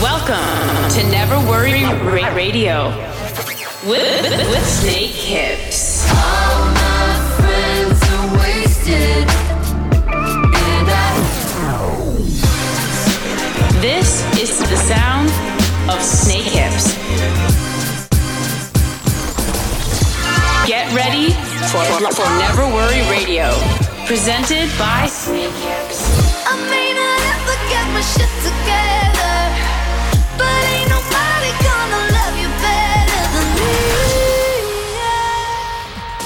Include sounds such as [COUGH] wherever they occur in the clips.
Welcome to Never Worry Ra- Radio with, with, with Snake Hips. All my friends are wasted, I This is the sound of Snake Hips. Get ready for, for Never Worry Radio, presented by Snake Hips.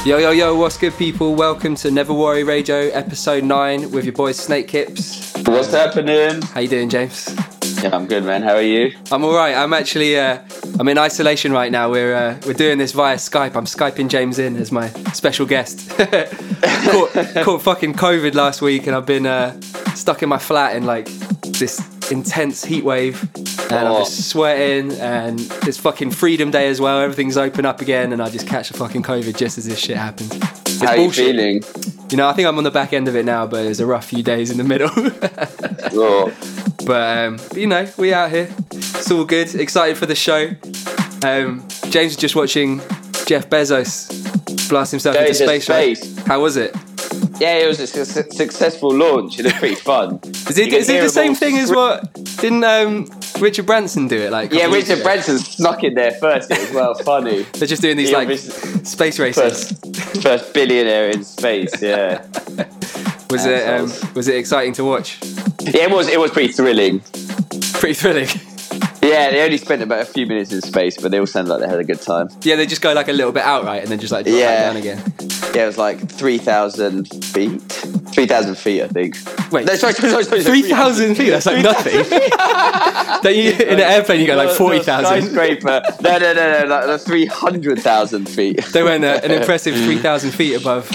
Yo, yo, yo, what's good, people? Welcome to Never Worry Radio, episode 9, with your boys Snake Hips. What's happening? How you doing, James? Yeah, I'm good, man. How are you? I'm alright. I'm actually, uh, I'm in isolation right now. We're, uh, we're doing this via Skype. I'm Skyping James in as my special guest. [LAUGHS] caught, caught fucking COVID last week, and I've been uh, stuck in my flat in like this intense heat wave. And I'm Oh. just sweating, and it's fucking Freedom Day as well. Everything's open up again, and I just catch a fucking COVID just as this shit happens. It's How are you feeling? You know, I think I'm on the back end of it now, but it was a rough few days in the middle. [LAUGHS] Oh, but, um, but, you know, we out here. It's all good. Excited for the show. Um, James was just watching Jeff Bezos blast himself into into space, right? space. How was it? Yeah, it was a su- successful launch. It was pretty fun. Is it, is it the same thing as what didn't um, Richard Branson do it like? Yeah, Richard ago? Branson snuck in there first. It was well funny. [LAUGHS] They're just doing these He like space races. First, first billionaire in space. Yeah, [LAUGHS] Was it um, was it exciting to watch? yeah. It was. It was pretty thrilling. Pretty thrilling. Yeah, they only spent about a few minutes in space, but they all sounded like they had a good time. yeah, they just go like a little bit out right, and then just like drop Yeah. back down again. Yeah, it was like three thousand feet. Three thousand feet, I think. Wait, No, sorry, sorry, sorry, sorry, three thousand feet? That's like nothing. [LAUGHS] Don't you, in an airplane, you go like No, no, forty thousand. Skyscraper. No, no, no, no, like, like 300,000 feet. They went uh, an impressive [LAUGHS] 3,000 feet above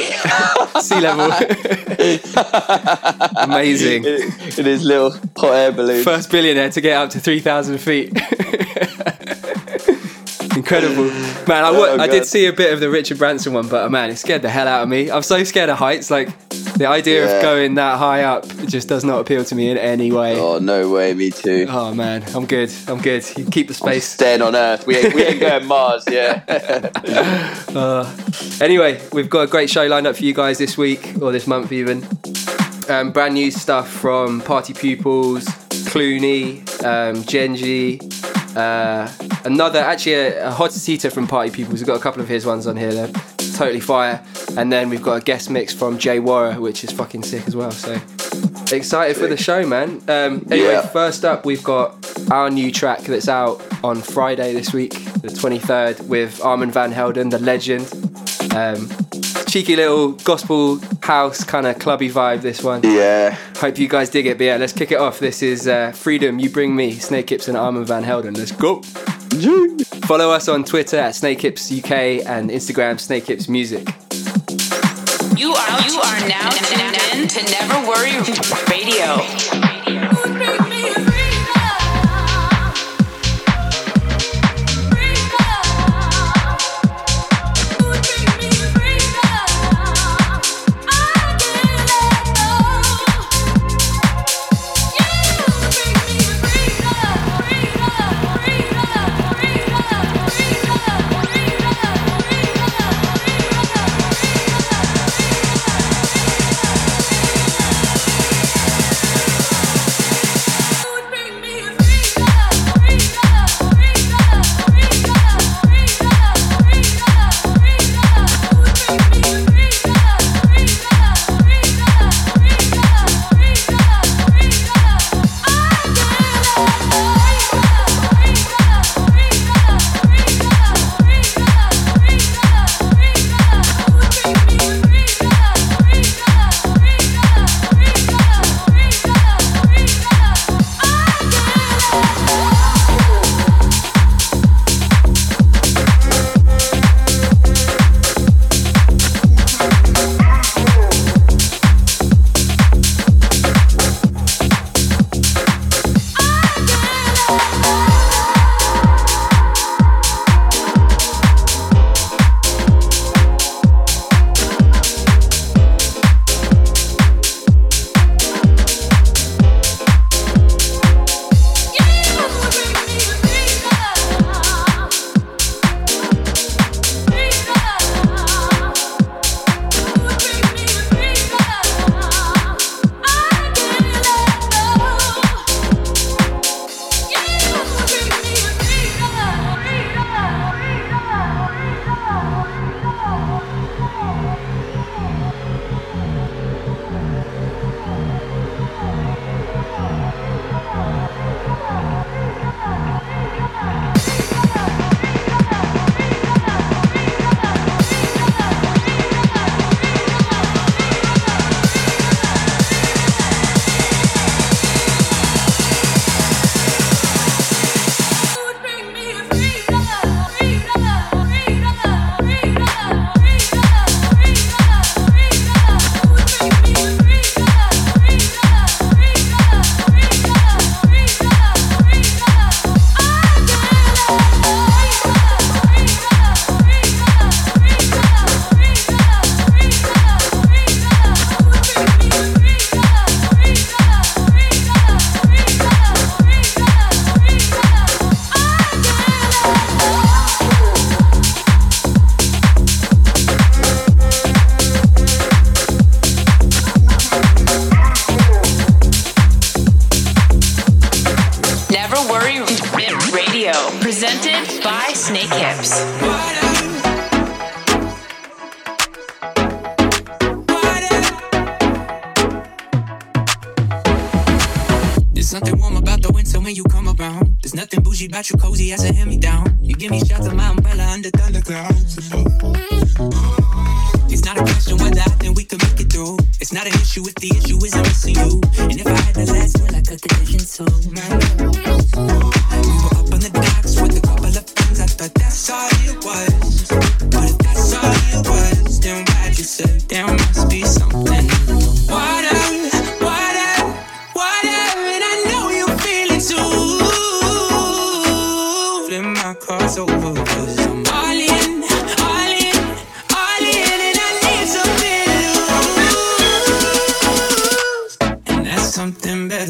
sea level. [LAUGHS] Amazing. in, in his little hot air balloon. First billionaire to get up to 3,000 feet. [LAUGHS] Incredible. Man, I, Oh, I did see a bit of the Richard Branson one, but uh, man, it scared the hell out of me. I'm so scared of heights. Like, the idea of going that high up just does not appeal to me in any way. Oh, no way, me too. Oh man, I'm good. I'm good. You keep the space. Staying on Earth. We ain't, we ain't going Mars, yeah. [LAUGHS] Anyway, we've got a great show lined up for you guys this week, or this month even. Um, brand new stuff from Party Pupils, Clooney, um, Genji, uh, another, actually, a, a hot seater from Party Pupils. We've got a couple of his ones on here, they're totally fire. And then we've got a guest mix from J. Worra, which is fucking sick as well. So excited for the show, man. Um, anyway, Yeah. first up, we've got our new track that's out on Friday this week, the 23rd, with Armand Van Helden, the legend. Um, cheeky little gospel house kind of clubby vibe, this one. yeah. Hope you guys dig it. But yeah, let's kick it off. This is uh, Freedom, You Bring Me, Snake Hips and Armand Van Helden. Let's go. Follow us on Twitter at Snake Hips UK and Instagram Snake Hips Music. You are you are now tuned in to Never Worry Radio.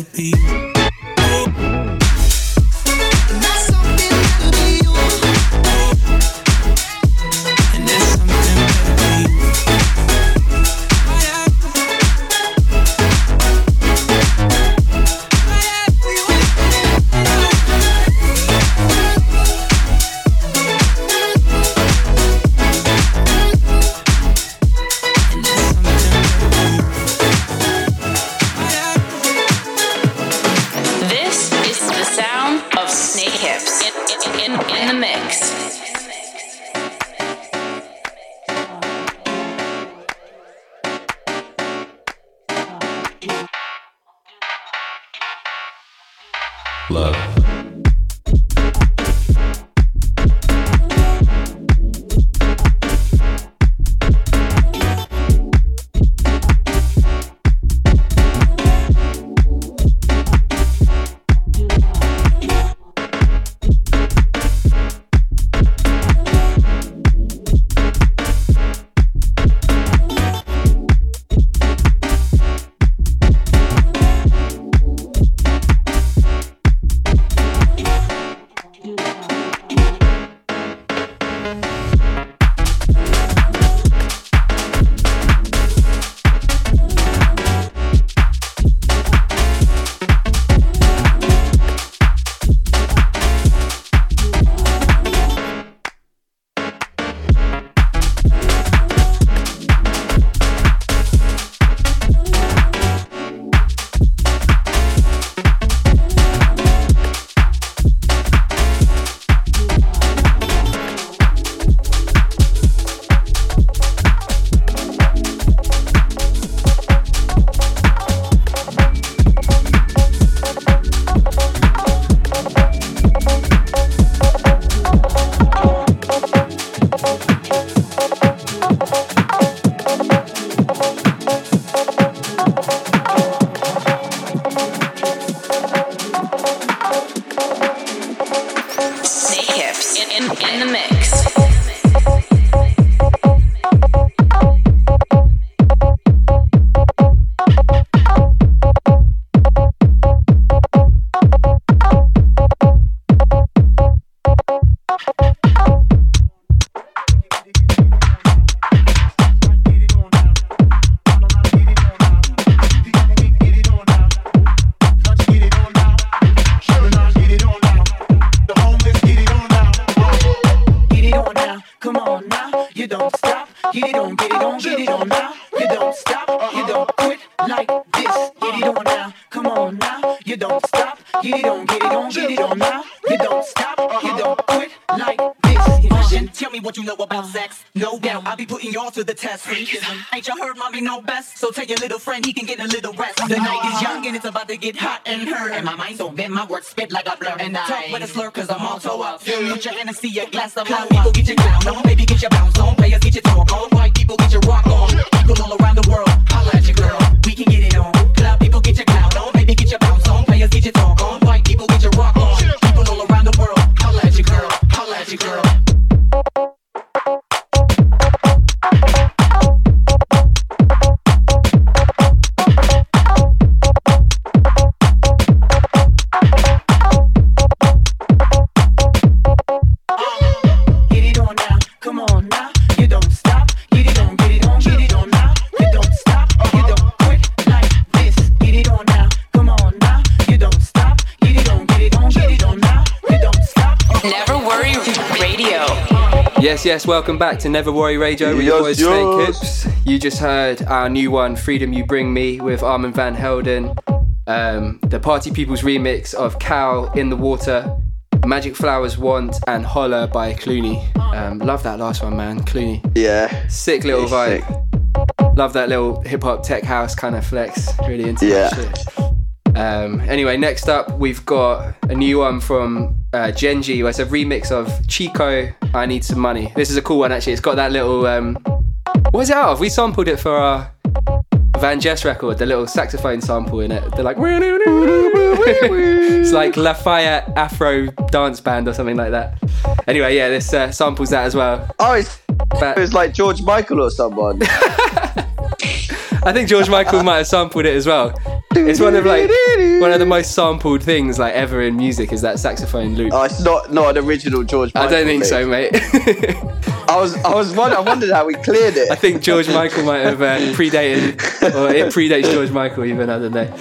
be. get hot and hurt. And my mind so bent, my words spit like a blur. And I talk with a slur, cause I'm all toe up. Put your Hennessy, a glass of wine. People get you down. Yes, yes, welcome back to Never Worry Radio with your boys Yes, Snake. Hips. You just heard our new one, Freedom You Bring Me, with Armand Van Helden. Um, the Party Pupils's remix of Cow in the Water, Magic Flowers Want, and Holler by Clooney. Um, love that last one, man. Clooney. Yeah. Sick little vibe. sick. Love that little hip hop tech house kind of flex. Really into Yeah. that shit. Um, anyway, next up we've got a new one from uh, Genji. It's a remix of Chico. I need some money. This is a cool one actually. It's got that little. Um, what was it out of? We sampled it for our VanJess record. The little saxophone sample in it. They're like. it's like Lafayette Afro dance band or something like that. Anyway, yeah, this uh, samples that as well. Oh, it's, But- it was like George Michael or someone. [LAUGHS] I think George Michael might have sampled it as well. It's one of like one of the most sampled things like ever in music is that saxophone loop. Oh, it's not not an original George. I don't think mix. so, mate. [LAUGHS] I was I was wondering, I wondered how we cleared it. I think George Michael might have uh, predated, or it predates George Michael even. I don't know.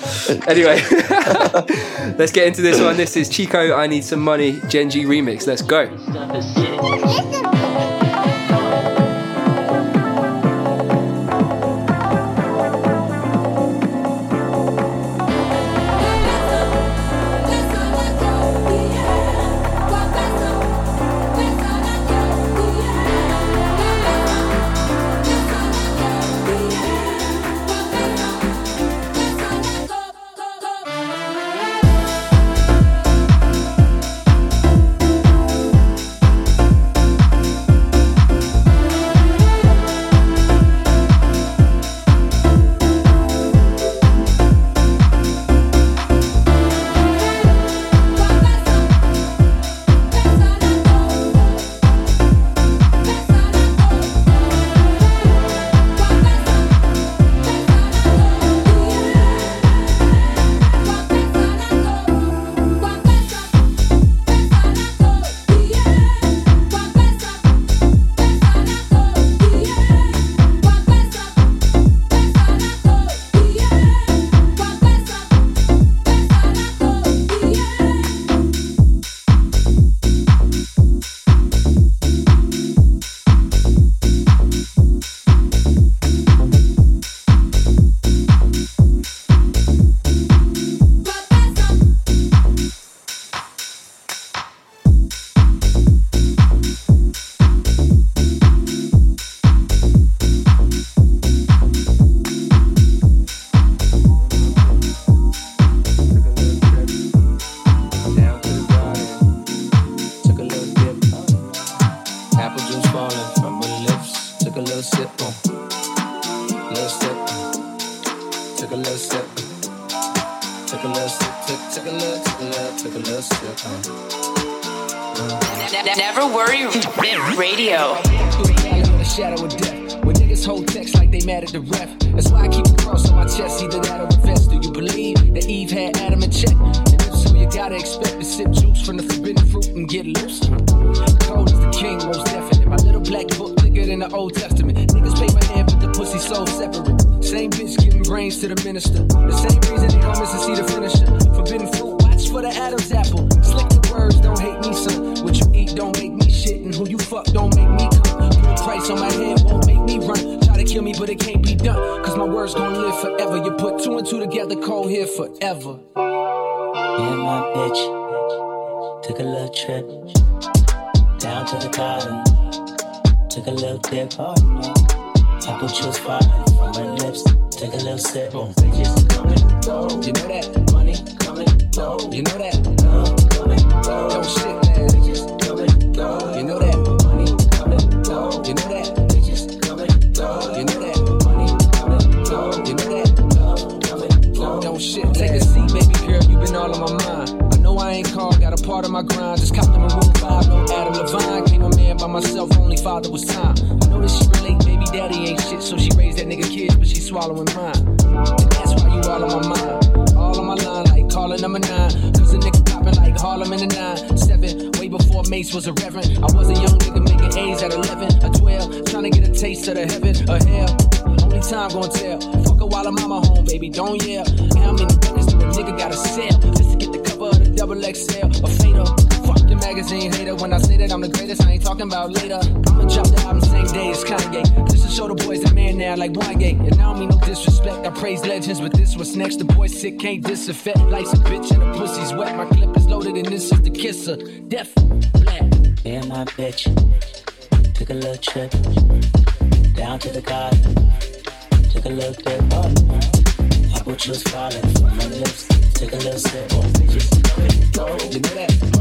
Anyway, [LAUGHS] let's get into this one. This is Chico. I need some money. Genji remix. Let's go. Radio. Valley in the shadow of death. When niggas hold text like they mad at the ref. That's why I keep a cross on my chest, either that or a vest. Do you believe that Eve had Adam in check? And if so, you gotta expect to sip juice from the forbidden fruit and get loose. Cold is the king, most definite. My little black book thicker than the Old Testament. Niggas pay my hand, but the pussy so separate. Same bitch giving brains to the minister. The same reason they to see the finisher. Forbidden fruit, watch for the Adam's apple. Slick who you fuck don't make me come. Put a price on my head, won't make me run. Try to kill me, but it can't be done. Cause my words gon' live forever. You put two and two together, cold here forever. Me and my bitch took a little trip down to the garden. Took a little dip. Oh, Apple juice falling from her lips. Took a little sip. Bitches coming, go. You know that? money coming, go. You know that? love coming, Don't shit, You know that? money coming, You know that? bitches coming, You know that? money coming, You know that? love coming, Don't shit. Take a seat, baby girl. You been all on my mind. I know I ain't called, got a part of my grind. Just copped in my room five, no Adam Levine. Came a man by myself, only father was time. I know that she relate, baby daddy ain't shit, so she raised that nigga kids, but she swallowing mine. And that's why you all on my mind. All on my line, like calling number nine. Cause a nigga popping like Harlem in the nine. Seven, way before Mace was a reverend. I was a young nigga making A's at 11, a 12. Trying to get a taste of the heaven, or hell. Only time gonna tell. Fuck her while I'm her mama home, baby, don't yell. How many records do a nigga gotta sell? Just to get the cover of the double XL. A fatal. Magazine. hater. When I say that I'm the greatest, I ain't talking about later. I'ma drop the album same day as Kanye. Just to show the boys that man now like Wanye. And I don't mean no disrespect, I praise legends, but this was next. The boy sick, can't disaffect. Life's a bitch and the pussy's wet. My clip is loaded and this is the kisser. Death, black. Me and my bitch took a little trip down to the garden. Took a little dip. Oh, apple juice falling from my lips. Took a little sip. Oh, bitches go. You know that?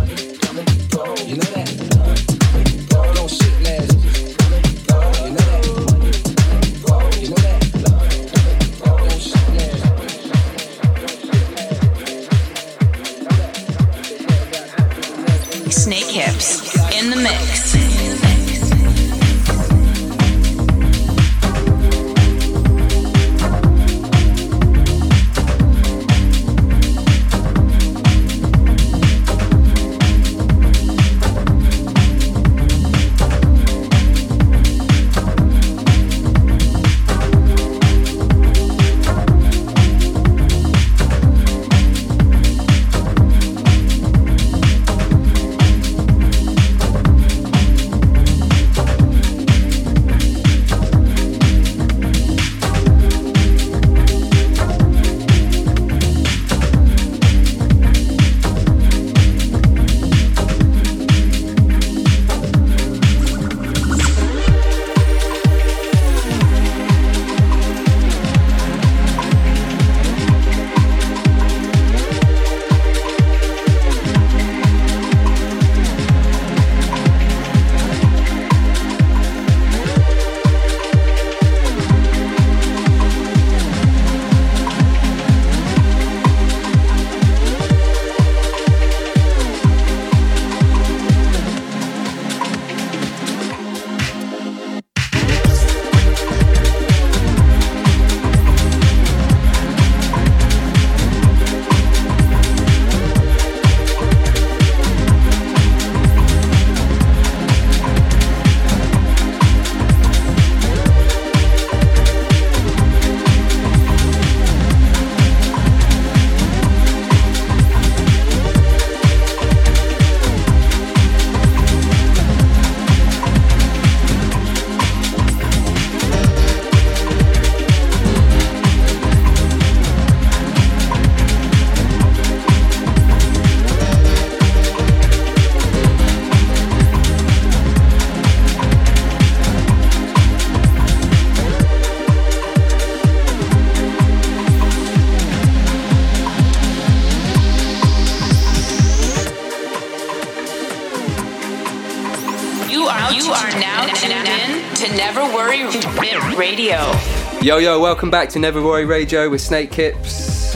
Yo, yo, welcome back to Never Worry Radio with Snake Hips.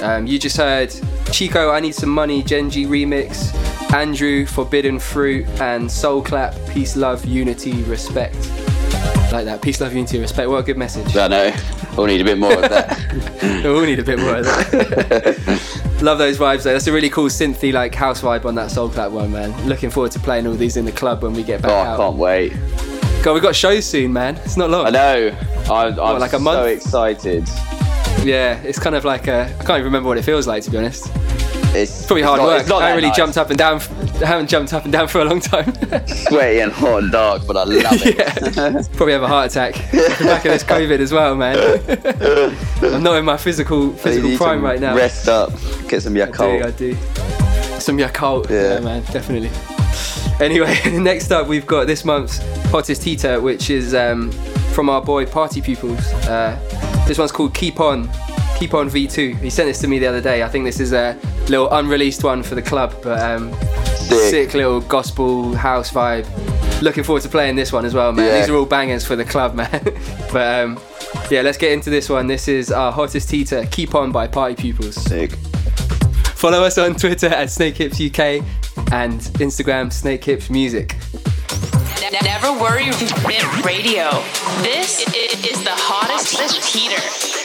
Um, you just heard Chico, I Need Some Money, Genji remix, Andrew, Forbidden Fruit, and Soul Clap, Peace, Love, Unity, Respect. Like that, peace, love, unity, respect. What a good message. I know. We'll need a bit more of that. [LAUGHS] we all need a bit more of that. [LAUGHS] Love those vibes though. That's a really cool synthy like house vibe on that Soul Clap one, man. Looking forward to playing all these in the club when we get back oh, out. I can't wait. God, we've got shows soon, man. It's not long. I know. I'm, I'm like a so month? excited. Yeah, it's kind of like a. I can't even remember what it feels like to be honest. It's Probably it's hard not- work. It's not I haven't really nice. jumped up and down. I [LAUGHS] haven't jumped up and down for a long time. [LAUGHS] Sweaty and hot and dark, but I love it. [LAUGHS] yeah. Probably have a heart attack. Back of this COVID as well, man. I'm not in my physical physical prime right now. Rest up. Get some I do, Yakult. I do. Some Yakult. Yeah. Yeah. man, definitely. Anyway, next up we've got this month's hottest heater, which is um, from our boy Party Pupils. Uh, this one's called Keep On. Keep On V2. He sent this to me the other day. I think this is a little unreleased one for the club, but um, Sick. sick little gospel house vibe. Looking forward to playing this one as well, man. Yeah. These are all bangers for the club, man. [LAUGHS] but um, yeah, let's get into this one. This is our hottest heater, Keep On by Party Pupils. Sick. Follow us on Twitter at SnakeHips UK and Instagram SnakeHips Music. Ne- Never Worry Radio. This is the hottest heater.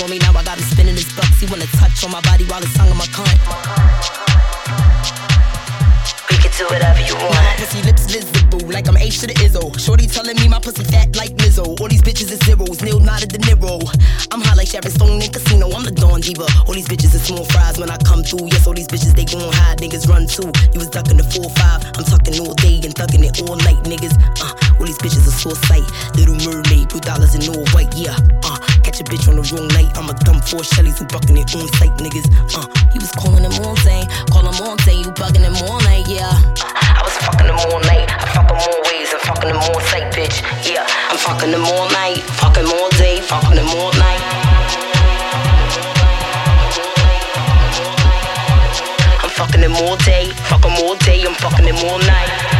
On me, now I got him spinning his bucks. He wanna touch on my body while his tongue on my cunt. We can do whatever you want. My pussy lips visible, like I'm H to the Izzo. Shorty telling me my pussy fat like Mizzo. All these bitches is zeros, Neil not at De Niro. I'm high like Sharon Stone in casino. I'm the Dawn Diva. All these bitches is small fries when I come through. Yes, all these bitches they gon' high, Niggas run too. You was ducking the four five. Four Shellys and bucking it on sight, niggas. Uh, he was calling him all day. Call him all day. You bugging him all night, yeah. I was fucking them all night. I fuck them all ways. I'm fucking them all sight, bitch. Yeah, I'm fucking them all night. Fucking them all day. Fucking them all night. I'm fucking them all day. Fuck them all day. I'm fucking them all night.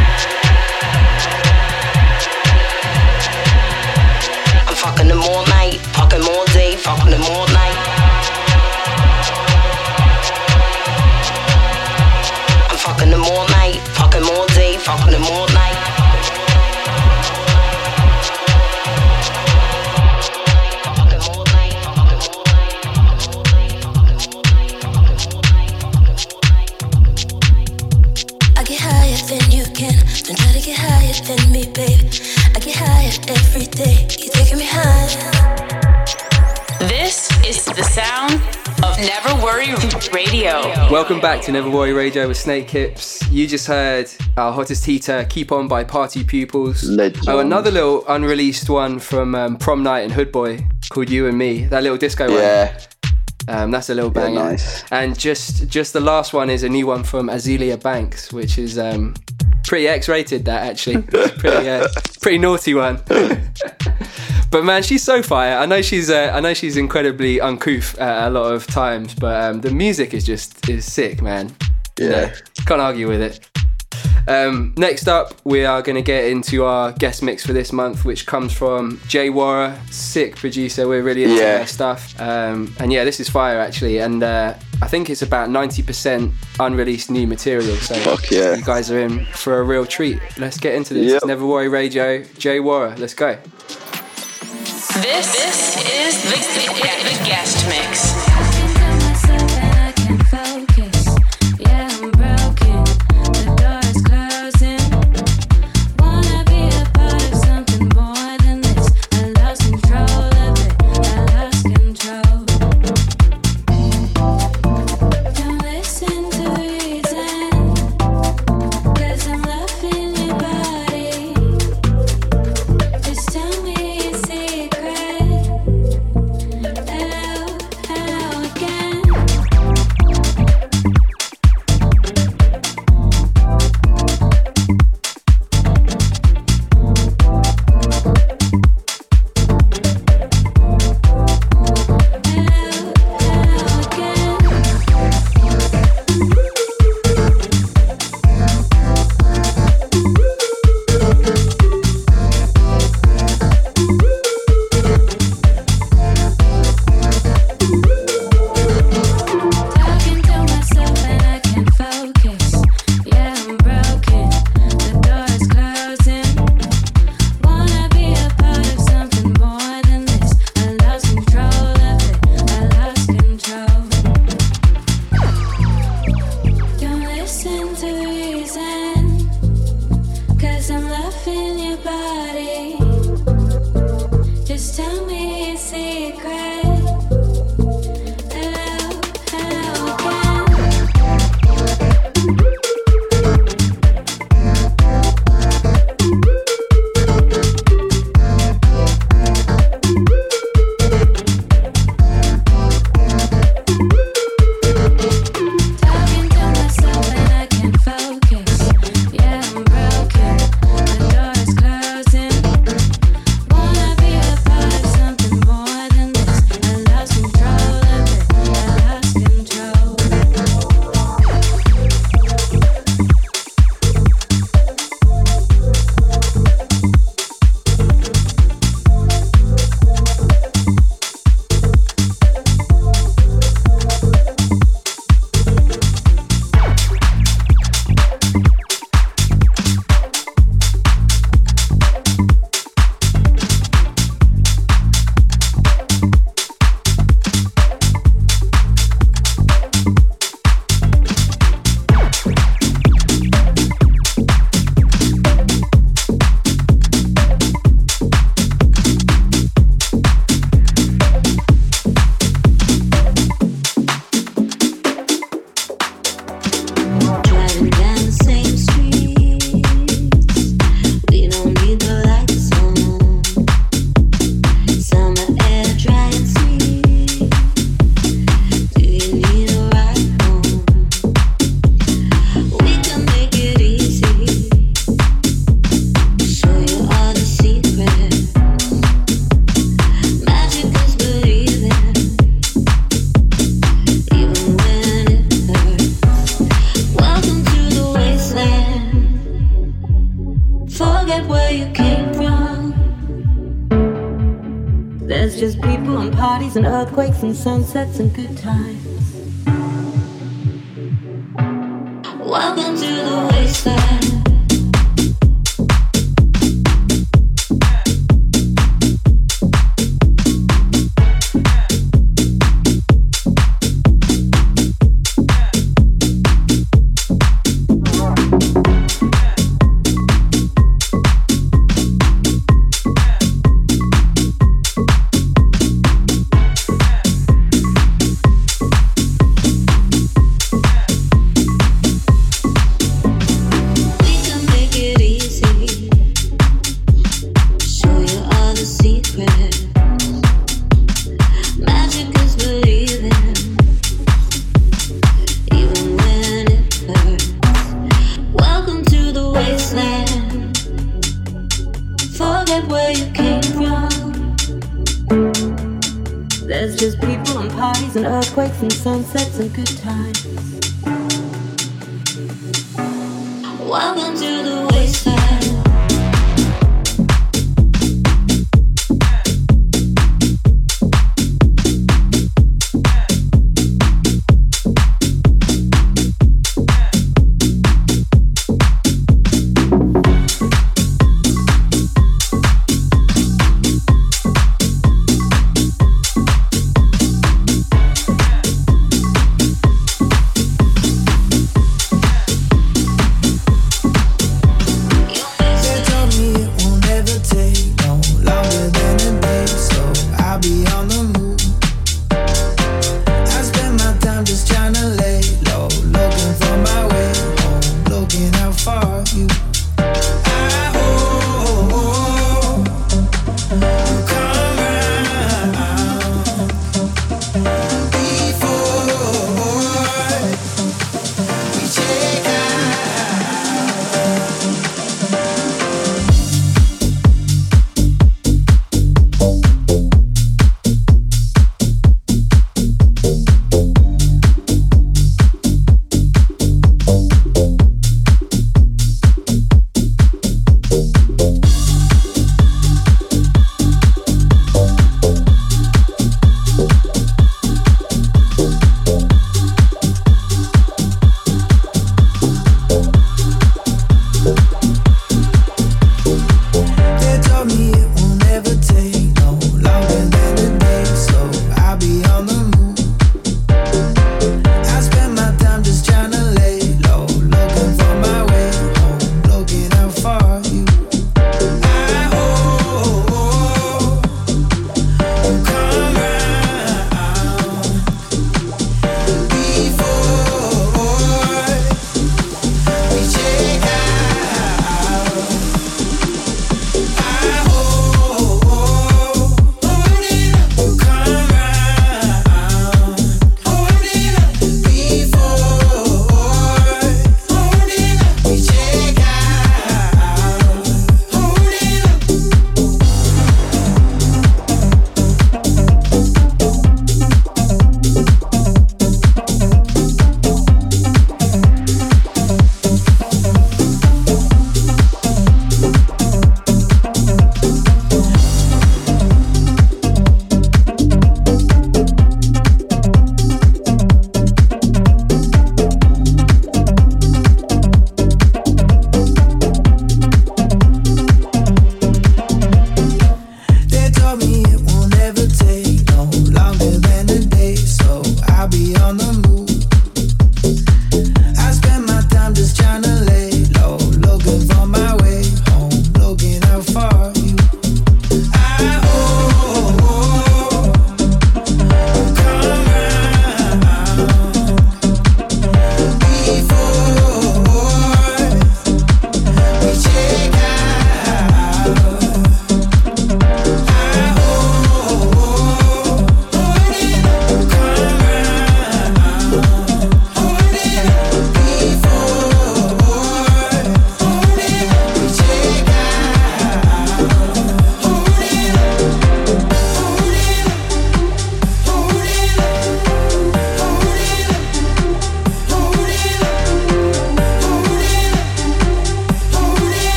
Welcome back to Never Worry Radio with Snake Hips. You just heard our hottest heater, Keep On by Party Pupils. Legend. Oh, another little unreleased one from um, Prom Night and Hood Boy called You and Me. That little disco one. Yeah. Um, that's a little Yeah, nice. And just just the last one is a new one from Azealia Banks, which is um, pretty X-rated. That actually, [LAUGHS] pretty uh, pretty naughty one. [LAUGHS] but man, she's so fire. I know she's uh, I know she's incredibly uncouth uh, a lot of times, but um, the music is just is sick, man. You know, Yeah. can't argue with it. Um, next up, we are going to get into our guest mix for this month, which comes from J. Worra, sick producer. We're really into Yeah. their stuff. Um, and yeah, this is fire actually. And uh, I think it's about 90% unreleased new material. So Fuck yeah. you guys are in for a real treat. Let's get into this. Yep. Never Worry Radio, J. Worra. Let's go. This, is the guest mix. Sunsets and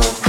people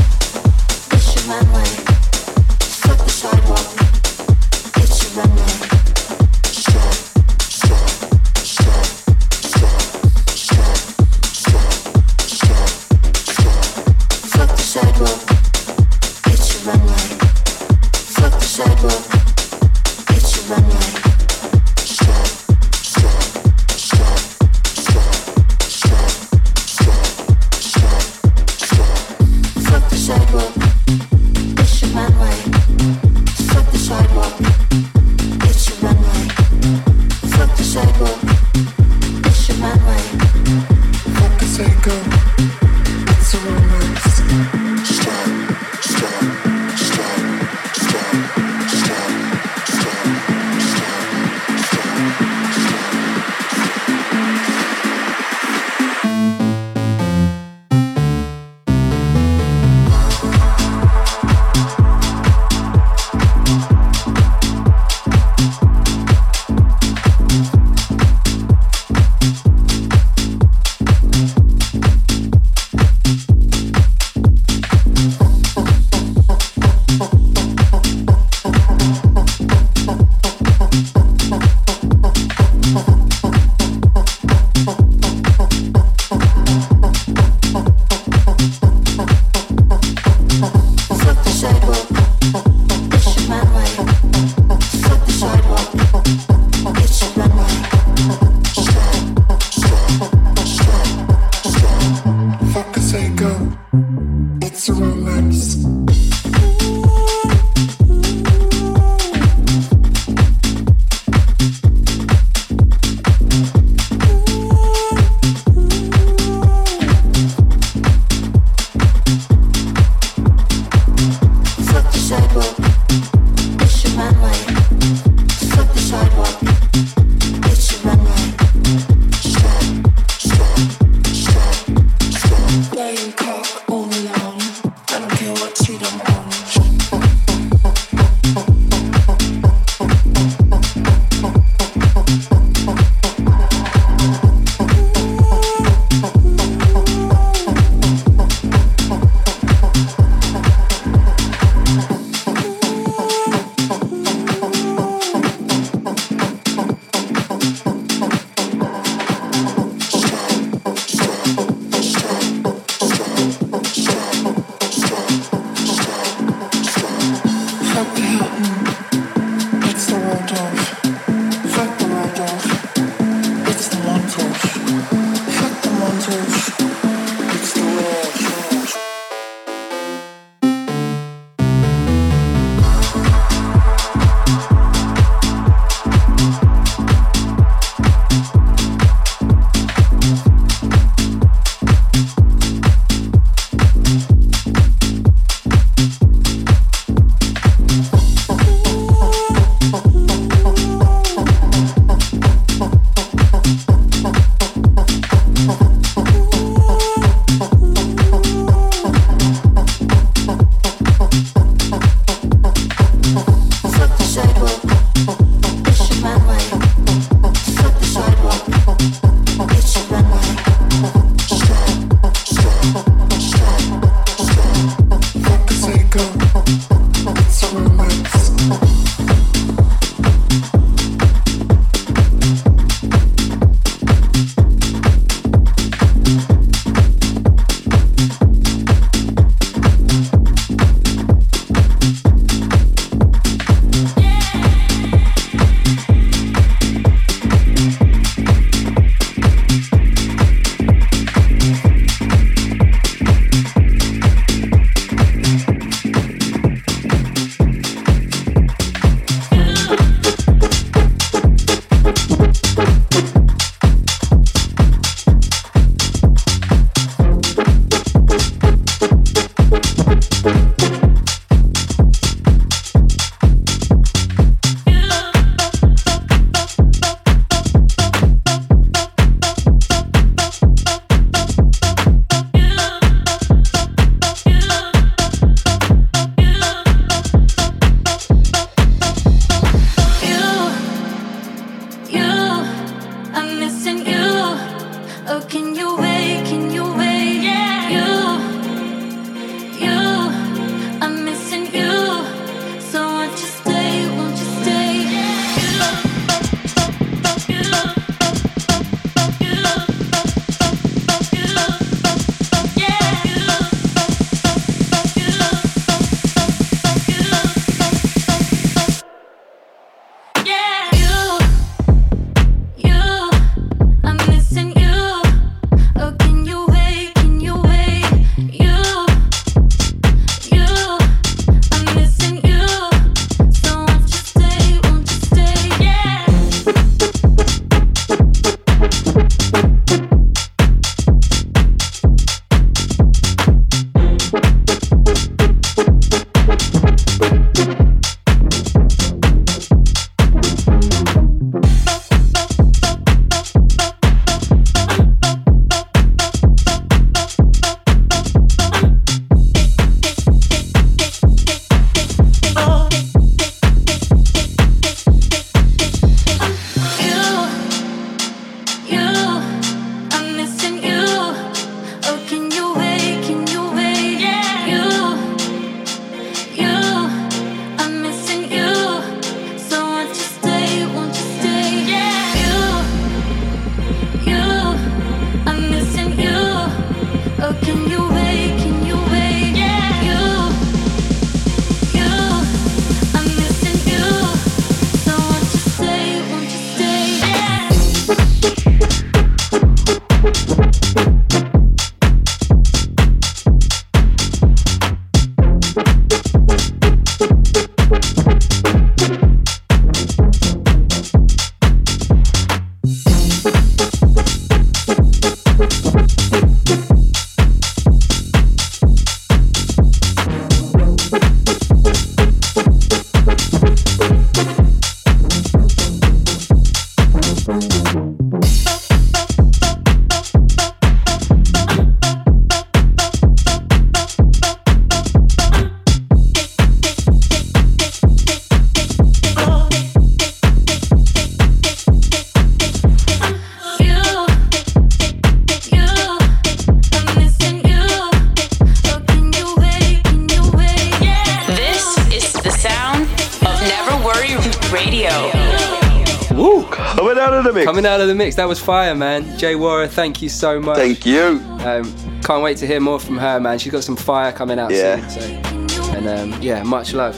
mix. Coming out of the mix. That was fire, man. J. Worra, thank you so much. Thank you. Um, can't wait to hear more from her, man. She's got some fire coming out Yeah. soon. So. And um, yeah, much love.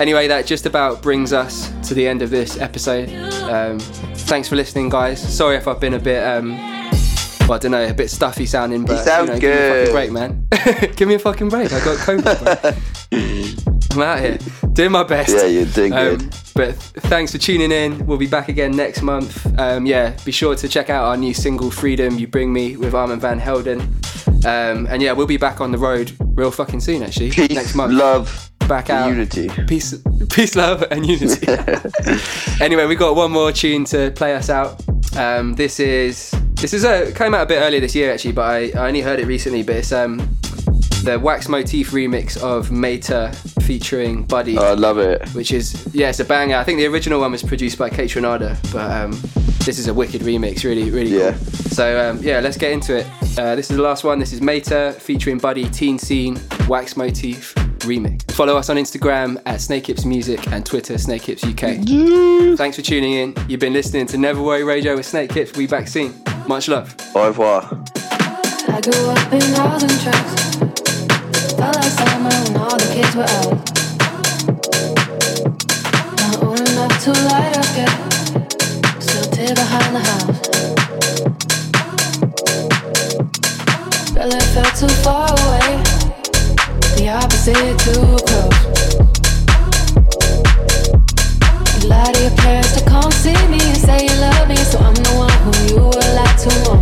Anyway, that just about brings us to the end of this episode. Um, thanks for listening, guys. Sorry if I've been a bit, um, well, I don't know, a bit stuffy sounding, but sound you know, give me a good. fucking break, man. [LAUGHS] give me a fucking break. I got COVID. [LAUGHS] I'm out here doing my best. Yeah, you're doing Um, good. But thanks for tuning in. We'll be back again next month. Um, yeah, be sure to check out our new single "Freedom You Bring Me" with Armand Van Helden. Um, and yeah, we'll be back on the road real fucking soon. Actually, Peace, next month. love, back out. unity. Peace, peace, love, and unity. [LAUGHS] [LAUGHS] anyway, we got one more tune to play us out. Um, this is this is a came out a bit earlier this year actually, but I, I only heard it recently. But it's um the Wax Motif remix of Mater featuring Buddy. Oh, I love it. Which is yeah, it's a banger. I think the original one was produced by Kaytranada, but um, this is a wicked remix. Really, really Yeah. cool. So um, yeah, let's get into it. Uh, this is the last one. This is Mater featuring Buddy, Teen Scene, Wax Motif remix. Follow us on Instagram at Snake Hips Music and Twitter Snake Hips UK. Thanks for tuning in. You've been listening to Never Worry Radio with Snake Hips. We back soon. Much love. Au revoir. Lie to your parents to come see me and say you love me, so I'm the one who you would like to most.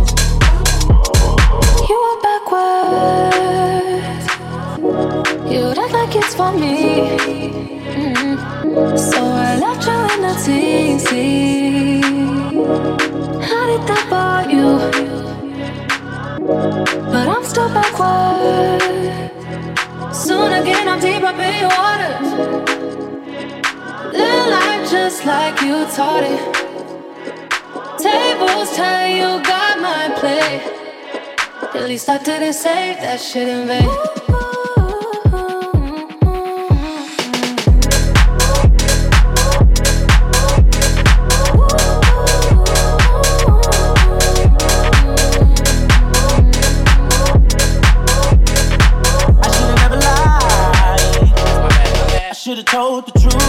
For me. Mhm. So I left you in the TC. How did that bore you? But I'm still backwards. Soon again, I'm deep up in your waters. Live life just like you taught it. Tables turn, you got my play. At least I didn't say that shit in vain. told the truth.